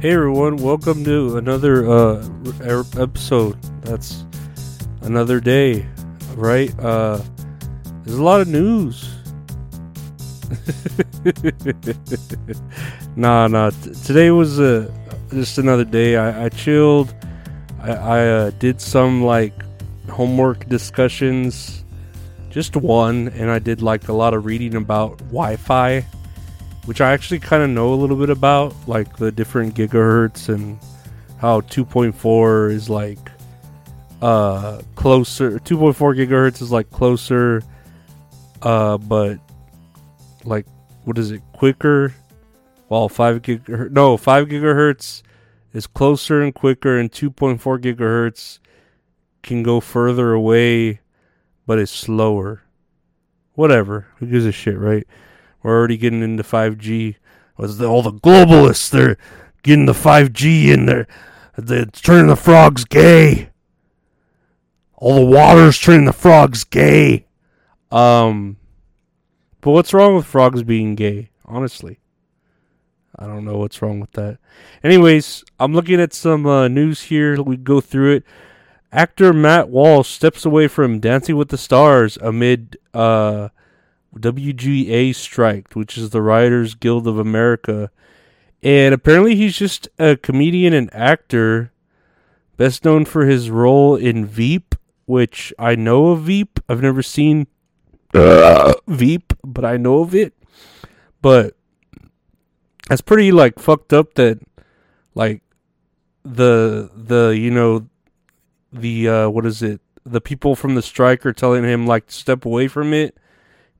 Hey everyone, welcome to another uh episode. That's another day, right? Uh there's a lot of news. nah, nah. T- today was uh, just another day. I, I chilled. I, I uh, did some like homework discussions, just one, and I did like a lot of reading about Wi-Fi which I actually kind of know a little bit about, like the different gigahertz and how 2.4 is like uh closer 2.4 gigahertz is like closer uh but like what is it quicker? While 5 gigahertz no 5 gigahertz is closer and quicker and 2.4 gigahertz can go further away but it's slower. Whatever who gives a shit right we're already getting into 5G. Was the, all the globalists? They're getting the 5G in there. They're turning the frogs gay. All the water's turning the frogs gay. Um, but what's wrong with frogs being gay? Honestly, I don't know what's wrong with that. Anyways, I'm looking at some uh, news here. We go through it. Actor Matt Walsh steps away from Dancing with the Stars amid uh WGA strike, which is the Writers Guild of America. And apparently he's just a comedian and actor, best known for his role in Veep, which I know of Veep. I've never seen uh, Veep, but I know of it. But that's pretty like fucked up that like the the you know the uh what is it? The people from the strike are telling him like to step away from it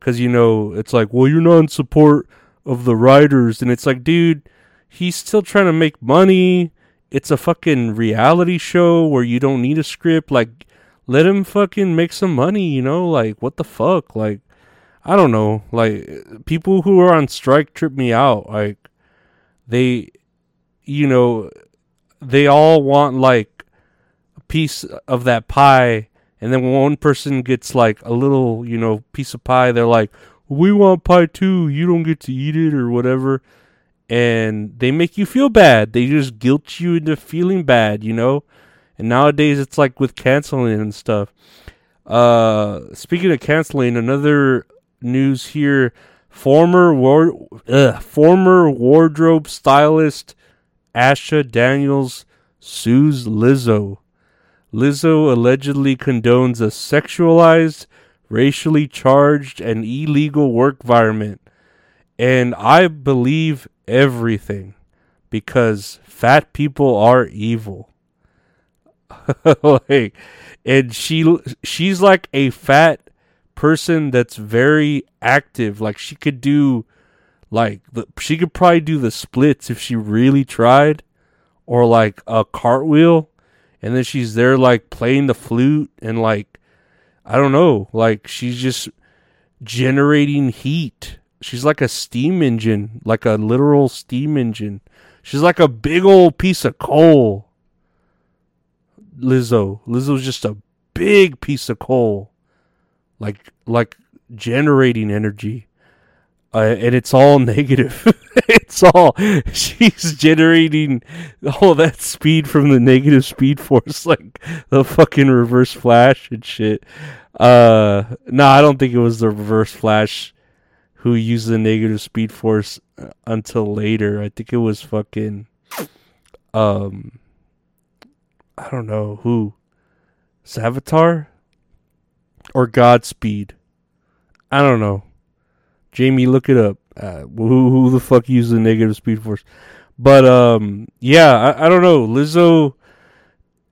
because you know it's like, well, you're not in support of the writers, and it's like, dude, he's still trying to make money. It's a fucking reality show where you don't need a script. Like, let him fucking make some money. You know, like what the fuck, like. I don't know. Like people who are on strike trip me out. Like they you know, they all want like a piece of that pie and then when one person gets like a little, you know, piece of pie, they're like, "We want pie too. You don't get to eat it or whatever." And they make you feel bad. They just guilt you into feeling bad, you know? And nowadays it's like with canceling and stuff. Uh speaking of canceling, another news here, former war ugh, former wardrobe stylist Asha Daniels sues Lizzo. Lizzo allegedly condones a sexualized, racially charged, and illegal work environment. And I believe everything because fat people are evil. like, and she she's like a fat person that's very active. Like she could do like she could probably do the splits if she really tried or like a cartwheel and then she's there like playing the flute and like I don't know, like she's just generating heat. She's like a steam engine, like a literal steam engine. She's like a big old piece of coal. Lizzo. Lizzo's just a big piece of coal. Like like generating energy uh, and it's all negative. it's all she's generating all that speed from the negative speed force, like the fucking reverse flash and shit. Uh, no, I don't think it was the reverse flash who used the negative speed force uh, until later. I think it was fucking, um, I don't know who, Savitar or Godspeed. I don't know. Jamie, look it up. Uh, who who the fuck used the negative speed force? But um, yeah, I, I don't know. Lizzo,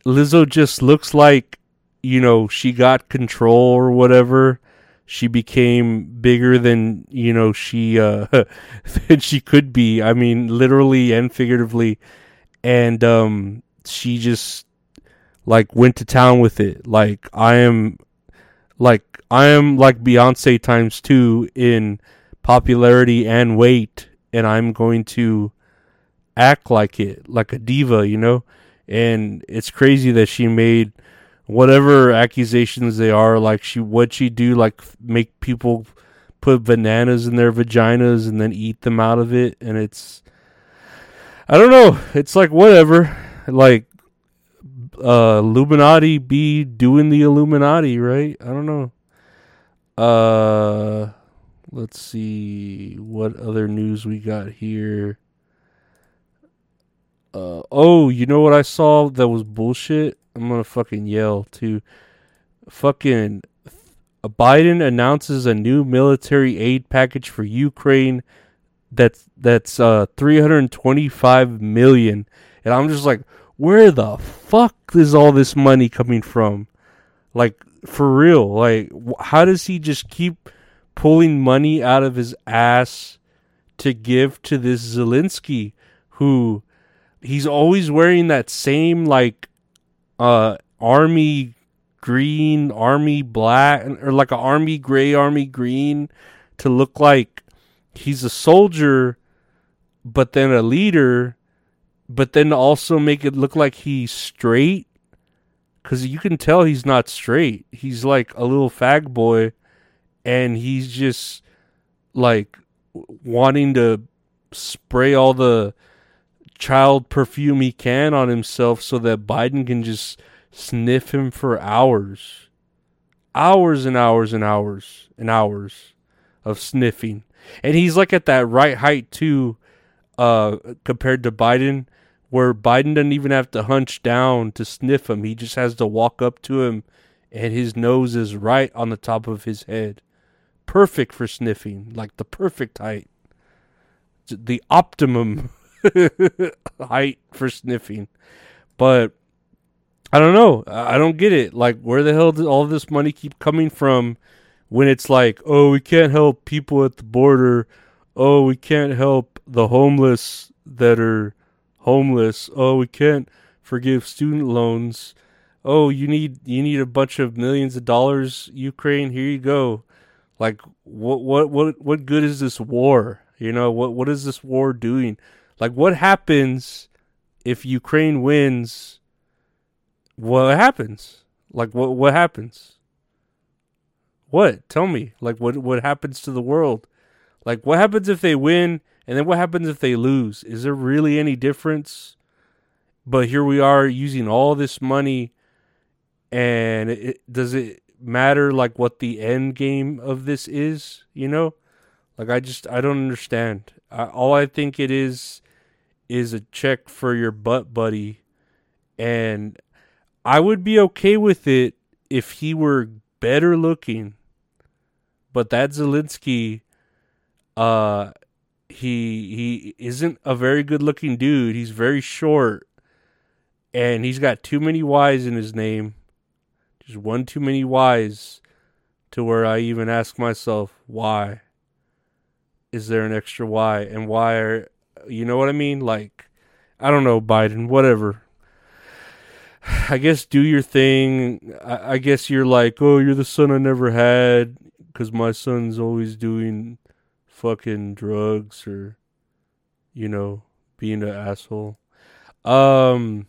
Lizzo just looks like you know she got control or whatever. She became bigger than you know she uh than she could be. I mean, literally and figuratively, and um, she just like went to town with it. Like I am, like I am like Beyonce times two in popularity and weight, and I'm going to act like it, like a diva, you know? And it's crazy that she made whatever accusations they are, like she what she do, like make people put bananas in their vaginas and then eat them out of it, and it's I don't know. It's like whatever. Like uh Illuminati be doing the Illuminati, right? I don't know. Uh let's see what other news we got here. Uh, oh, you know what I saw that was bullshit? I'm gonna fucking yell too. Fucking Biden announces a new military aid package for Ukraine that's that's uh 325 million and I'm just like where the fuck is all this money coming from like for real like how does he just keep pulling money out of his ass to give to this Zelensky who he's always wearing that same like uh army green, army black or like an army gray, army green to look like he's a soldier but then a leader but then also make it look like he's straight cuz you can tell he's not straight. He's like a little fag boy and he's just like wanting to spray all the child perfume he can on himself so that Biden can just sniff him for hours. Hours and hours and hours and hours of sniffing. And he's like at that right height too, uh, compared to Biden, where Biden doesn't even have to hunch down to sniff him. He just has to walk up to him and his nose is right on the top of his head. Perfect for sniffing, like the perfect height. The optimum height for sniffing. But I don't know. I don't get it. Like, where the hell does all this money keep coming from when it's like, oh, we can't help people at the border. Oh, we can't help the homeless that are homeless. Oh, we can't forgive student loans. Oh, you need you need a bunch of millions of dollars, Ukraine. Here you go. Like, what what what what good is this war? You know what what is this war doing? Like, what happens if Ukraine wins? What happens? Like, what what happens? What? Tell me. Like, what what happens to the world? Like, what happens if they win, and then what happens if they lose? Is there really any difference? But here we are using all this money, and it, does it matter like what the end game of this is? You know, like I just I don't understand. I, all I think it is is a check for your butt buddy and I would be okay with it if he were better looking. But that Zelensky uh he he isn't a very good looking dude. He's very short and he's got too many Y's in his name. Just one too many Y's to where I even ask myself, why is there an extra Y and why are you know what I mean? Like, I don't know, Biden, whatever. I guess do your thing. I, I guess you're like, oh, you're the son I never had because my son's always doing fucking drugs or, you know, being an asshole. Um,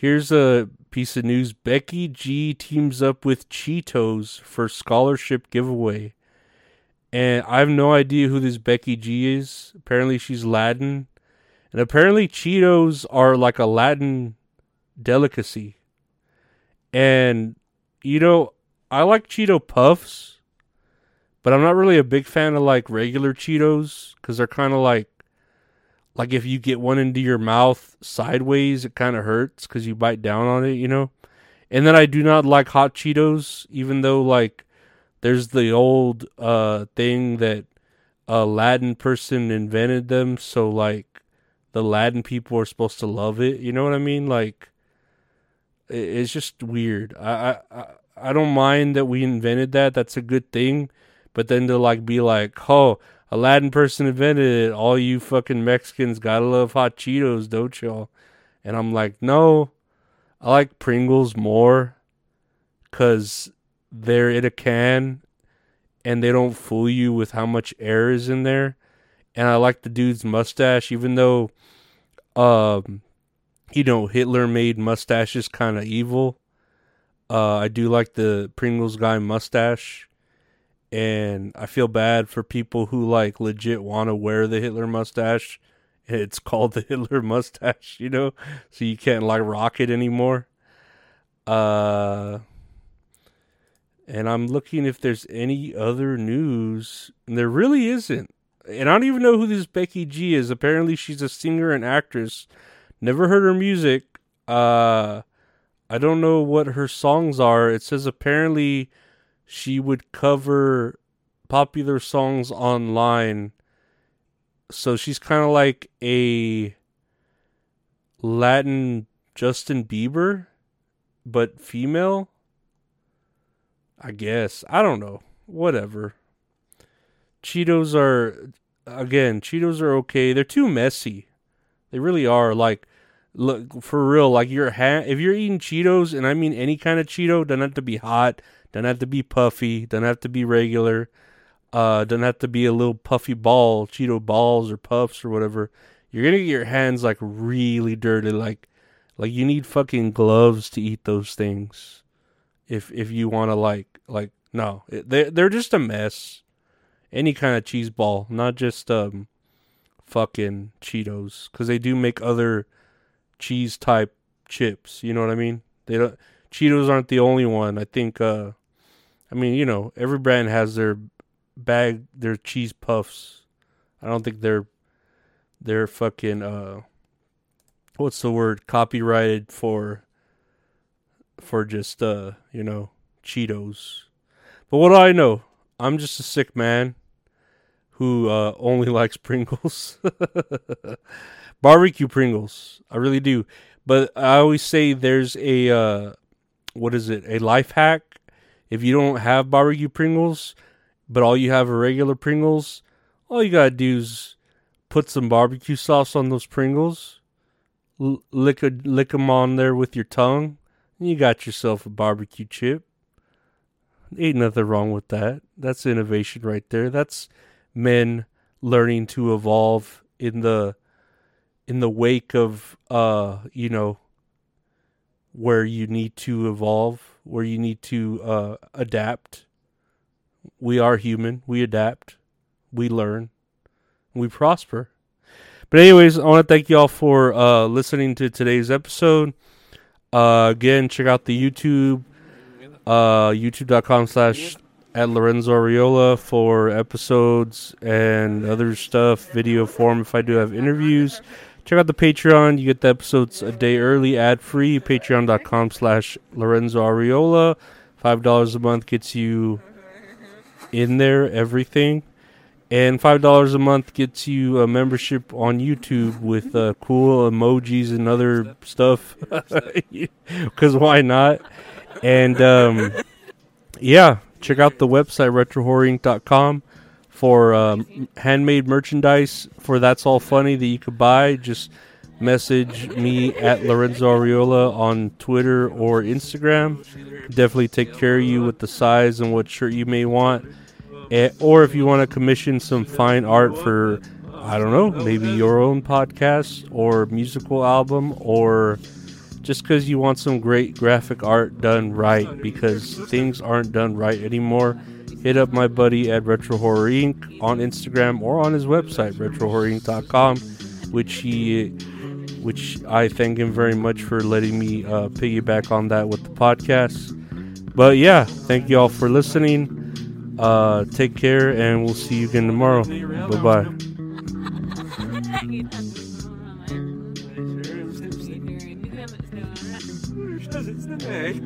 Here's a piece of news. Becky G teams up with Cheetos for scholarship giveaway. And I have no idea who this Becky G is. Apparently she's Latin. And apparently, Cheetos are like a Latin delicacy. And, you know, I like Cheeto Puffs, but I'm not really a big fan of like regular Cheetos because they're kind of like, like if you get one into your mouth sideways, it kind of hurts because you bite down on it, you know? And then I do not like hot Cheetos, even though like there's the old uh thing that a Latin person invented them, so like the Latin people are supposed to love it. You know what I mean? Like it's just weird. I I I don't mind that we invented that. That's a good thing. But then to like be like, oh, a Latin person invented it. All you fucking Mexicans gotta love hot Cheetos, don't y'all? And I'm like, no, I like Pringles more because they're in a can and they don't fool you with how much air is in there. And I like the dude's mustache, even though, um, you know, Hitler made mustaches kind of evil. Uh, I do like the Pringles guy mustache, and I feel bad for people who like legit want to wear the Hitler mustache it's called the Hitler mustache, you know, so you can't like rock it anymore. Uh, and I'm looking if there's any other news, and there really isn't. And I don't even know who this Becky G is. Apparently, she's a singer and actress. Never heard her music. Uh, I don't know what her songs are. It says apparently she would cover popular songs online so she's kind of like a Latin Justin Bieber, but female. I guess. I don't know. Whatever. Cheetos are again, Cheetos are okay. They're too messy. They really are. Like look for real, like your ha- if you're eating Cheetos and I mean any kind of Cheeto, doesn't have to be hot, doesn't have to be puffy, doesn't have to be regular. Uh, doesn't have to be a little puffy ball, Cheeto balls or puffs or whatever. You're gonna get your hands like really dirty, like like you need fucking gloves to eat those things. If if you want to like like no, they they're just a mess. Any kind of cheese ball, not just um fucking Cheetos, because they do make other cheese type chips. You know what I mean? They don't. Cheetos aren't the only one. I think. uh I mean, you know, every brand has their bag their cheese puffs. I don't think they're they're fucking uh what's the word copyrighted for for just uh you know Cheetos. But what do I know? I'm just a sick man who uh only likes Pringles. Barbecue Pringles. I really do. But I always say there's a uh what is it? A life hack. If you don't have barbecue Pringles, but all you have are regular Pringles, all you gotta do is put some barbecue sauce on those Pringles, l- lick a, lick them on there with your tongue, and you got yourself a barbecue chip. Ain't nothing wrong with that. That's innovation right there. That's men learning to evolve in the in the wake of uh you know where you need to evolve, where you need to uh adapt we are human. We adapt. We learn. We prosper. But anyways, I want to thank y'all for uh, listening to today's episode. Uh, again, check out the YouTube, uh, youtube.com slash at Lorenzo Ariola for episodes and other stuff, video form if I do have interviews. Check out the Patreon. You get the episodes a day early, ad free. Patreon.com slash Lorenzo Ariola. $5 a month gets you in there, everything. And five dollars a month gets you a membership on YouTube with uh, cool emojis and other stuff. Because why not? And um, yeah, check out the website retrohorrorinc.com for um, handmade merchandise for That's All Funny that you could buy. Just message me at Lorenzo Ariola on Twitter or Instagram. Definitely take care of you with the size and what shirt you may want. Eh, or if you want to commission some fine art for, I don't know, maybe your own podcast or musical album, or just because you want some great graphic art done right, because things aren't done right anymore. Hit up my buddy at Retro Horror Inc. on Instagram or on his website, retrohorrorinc.com which he, which I thank him very much for letting me uh, piggyback on that with the podcast. But yeah, thank you all for listening. Uh, take care, and we'll see you again tomorrow. Bye bye. Hey.